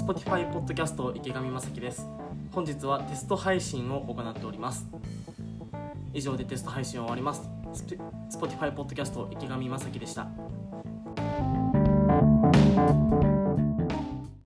Spotify ポッドキャスト池上正樹です。本日はテスト配信を行っております。以上でテスト配信を終わります。Spotify ポッドキャスト池上正樹でした。